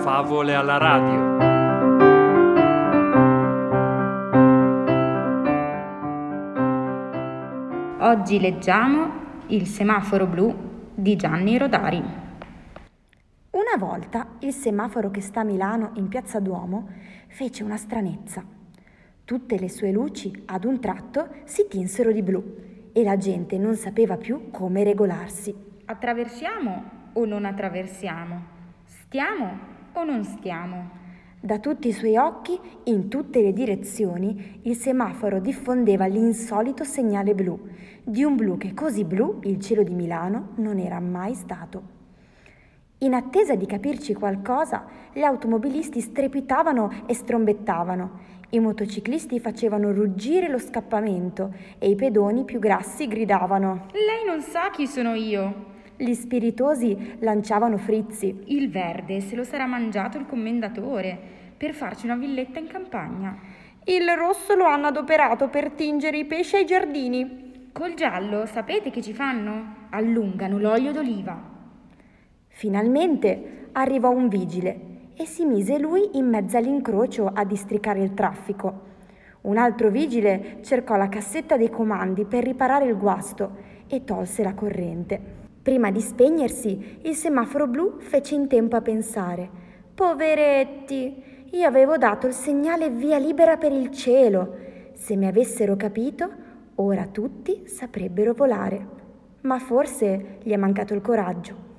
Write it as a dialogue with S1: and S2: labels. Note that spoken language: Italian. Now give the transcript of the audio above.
S1: Favole alla radio.
S2: Oggi leggiamo Il semaforo blu di Gianni Rodari.
S3: Una volta il semaforo che sta a Milano in piazza Duomo fece una stranezza. Tutte le sue luci ad un tratto si tinsero di blu e la gente non sapeva più come regolarsi.
S2: Attraversiamo o non attraversiamo? Stiamo o non stiamo?
S3: Da tutti i suoi occhi, in tutte le direzioni, il semaforo diffondeva l'insolito segnale blu, di un blu che così blu il cielo di Milano non era mai stato. In attesa di capirci qualcosa, gli automobilisti strepitavano e strombettavano, i motociclisti facevano ruggire lo scappamento e i pedoni più grassi gridavano
S2: Lei non sa chi sono io.
S3: Gli spiritosi lanciavano frizzi.
S2: Il verde se lo sarà mangiato il commendatore per farci una villetta in campagna.
S3: Il rosso lo hanno adoperato per tingere i pesci ai giardini.
S2: Col giallo sapete che ci fanno? Allungano l'olio d'oliva.
S3: Finalmente arrivò un vigile e si mise lui in mezzo all'incrocio a districare il traffico. Un altro vigile cercò la cassetta dei comandi per riparare il guasto e tolse la corrente. Prima di spegnersi, il semaforo blu fece in tempo a pensare. Poveretti, io avevo dato il segnale via libera per il cielo. Se mi avessero capito, ora tutti saprebbero volare. Ma forse gli è mancato il coraggio.